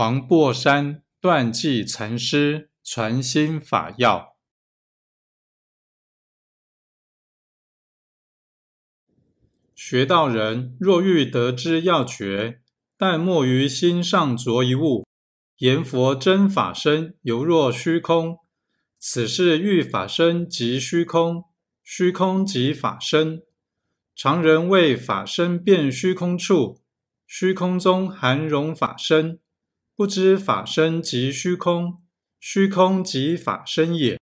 黄檗山断际禅师传心法要：学道人若欲得之要诀，但莫于心上着一物，言佛真法身犹若虚空。此是欲法身即虚空，虚空即法身。常人谓法身变虚空处，虚空中含容法身。不知法身即虚空，虚空即法身也。